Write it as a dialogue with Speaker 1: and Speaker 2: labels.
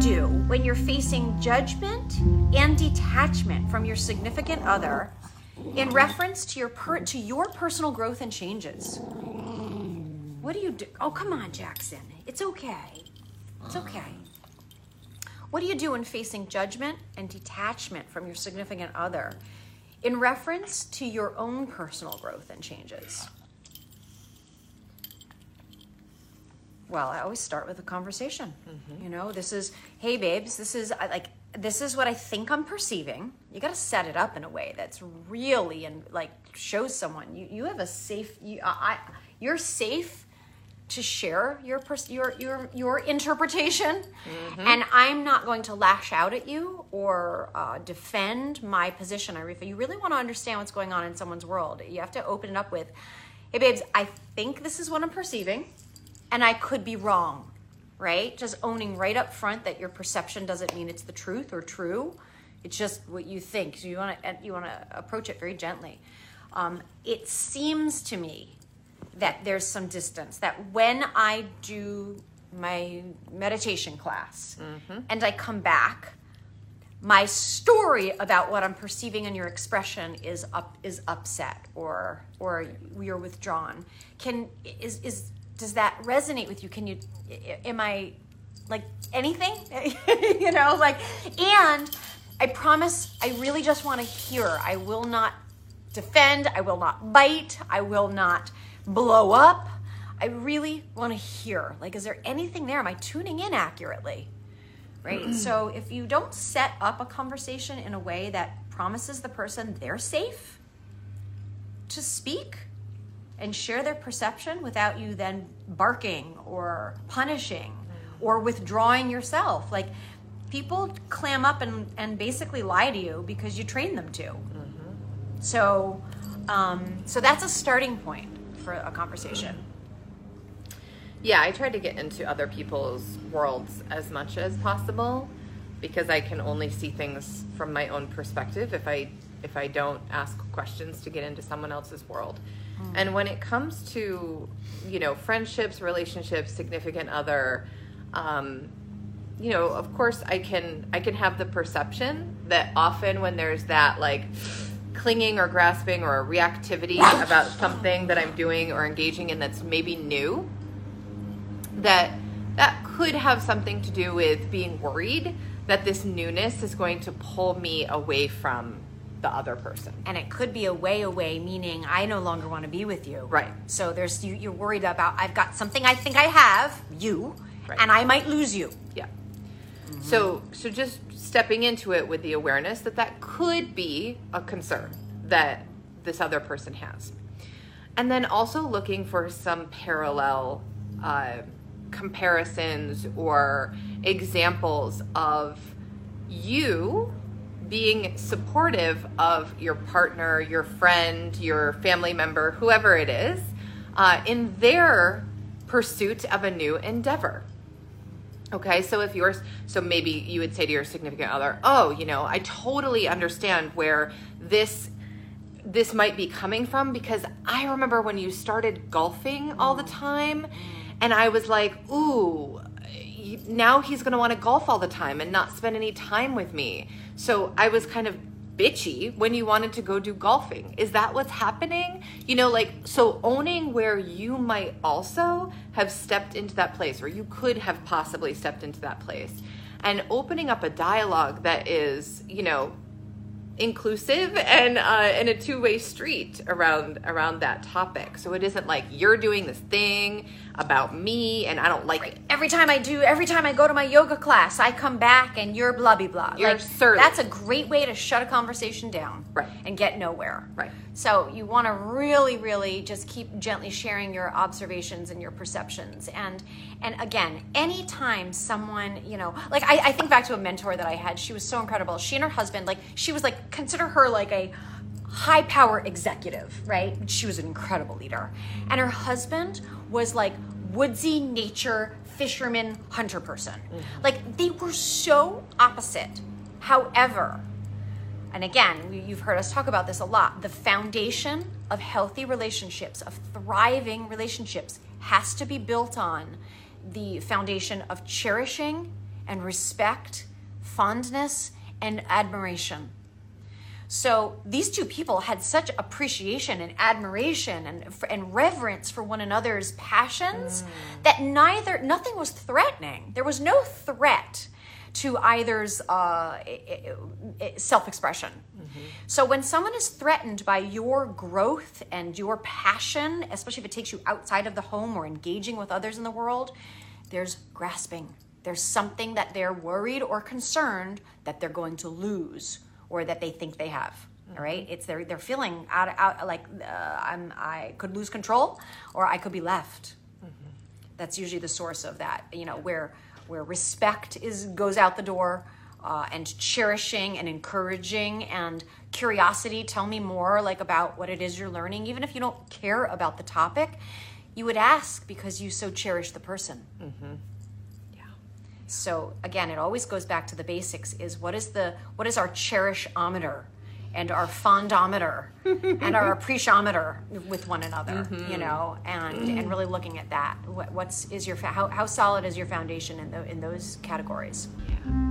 Speaker 1: do when you're facing judgment and detachment from your significant other in reference to your per- to your personal growth and changes? What do you do? Oh, come on, Jackson. It's okay. It's okay. What do you do when facing judgment and detachment from your significant other in reference to your own personal growth and changes? Well, I always start with a conversation. You know, this is, hey, babes, this is I like, this is what I think I'm perceiving. You got to set it up in a way that's really and like shows someone you, you have a safe. You, I, you're safe to share your pers- your your your interpretation, and I'm not going to lash out at you or uh, defend my position. I if you really want to understand what's going on in someone's world, you have to open it up with, "Hey, babes, I think this is what I'm perceiving, and I could be wrong." Right? Just owning right up front that your perception doesn't mean it's the truth or true. It's just what you think. So you want to you want to approach it very gently. Um, it seems to me that there's some distance that when i do my meditation class and i come back my story about what i'm perceiving in your expression is up is upset or or you're withdrawn can is is does that resonate with you? Can you am i like anything? You know like and i promise i really just want to hear. I will not defend i will not bite i will not blow up. I really want to hear. Like is there anything there? Am i tuning in accurately? Right? Mm. So if you don't set up a conversation in a way that promises the person they're safe to speak and share their perception without you then barking or punishing or withdrawing yourself. Like people clam up and, and basically lie to you because you train them to. So, um, so that's a starting point for a conversation.
Speaker 2: Yeah, I try to get into other people's worlds as much as possible because I can only see things from my own perspective if I if I don't ask questions to get into someone else's world. And when it comes to, you know, friendships, relationships, significant other, um, you know, of course I can I can have the perception that often when there's that like clinging or grasping or a reactivity about something that I'm doing or engaging in that's maybe new, that that could have something to do with being worried that this newness is going to pull me away from the other person.
Speaker 1: And it could be a way away, meaning I no longer want to be with you.
Speaker 2: Right.
Speaker 1: So there's you, you're worried about I've got something I think I have you,
Speaker 2: Right.
Speaker 1: and I might lose you.
Speaker 2: Yeah. So so just stepping into it with the awareness that that could be a concern that this other person has. And then also looking for some parallel uh, comparisons or examples of you being supportive of your partner, your friend, your family member, whoever it is, uh, in their pursuit of a new endeavor. Okay, so if yours, so maybe you would say to your significant other, "Oh, you know, I totally understand where this this might be coming from because I remember when you started golfing all the time, and I was like, ooh." Now he's going to want to golf all the time and not spend any time with me. So I was kind of bitchy when you wanted to go do golfing. Is that what's happening? You know, like, so owning where you might also have stepped into that place, or you could have possibly stepped into that place, and opening up a dialogue that is, you know, inclusive and uh, and a two way street around around that topic. So it isn't like you're doing this thing about me and I don't like it.
Speaker 1: Every time I do, every time I go to my yoga class, I come back and you're blah blah blah.
Speaker 2: You're
Speaker 1: like
Speaker 2: surly.
Speaker 1: that's a great way to shut a conversation down,
Speaker 2: Right.
Speaker 1: And get nowhere,
Speaker 2: Right.
Speaker 1: So you want to really, really just keep gently sharing your observations and your perceptions, and and again, anytime someone, you know, like I, I think back to a mentor that I had. She was so incredible. She and her husband, like she was like consider her like a high power executive, right? She was an incredible leader. And her husband was like woodsy nature fisherman hunter person. Like they were so opposite. However, and again, you've heard us talk about this a lot. The foundation of healthy relationships, of thriving relationships, has to be built on the foundation of cherishing and respect, fondness, and admiration. So these two people had such appreciation and admiration and, and reverence for one another's passions that neither nothing was threatening. There was no threat to either's uh, self-expression. So when someone is threatened by your growth and your passion, especially if it takes you outside of the home or engaging with others in the world, there's grasping. There's something that they're worried or concerned that they're going to lose or that they think they have. All right, it's they're they're feeling out out like uh, I'm I could lose control or I could be left. That's usually the source of that. You know where where respect is goes out the door. Uh, and cherishing and encouraging and curiosity tell me more like about what it is you're learning even if you don't care about the topic you would ask because you so cherish the person
Speaker 2: Yeah.
Speaker 1: So again, it always goes back to the basics: is what is the what is our cherishometer, and our fondometer, and our appreciameter with one another, you mm-hmm. know, and and really looking at that. What, what's is your how how solid is your foundation in the, in those categories?
Speaker 2: Yeah.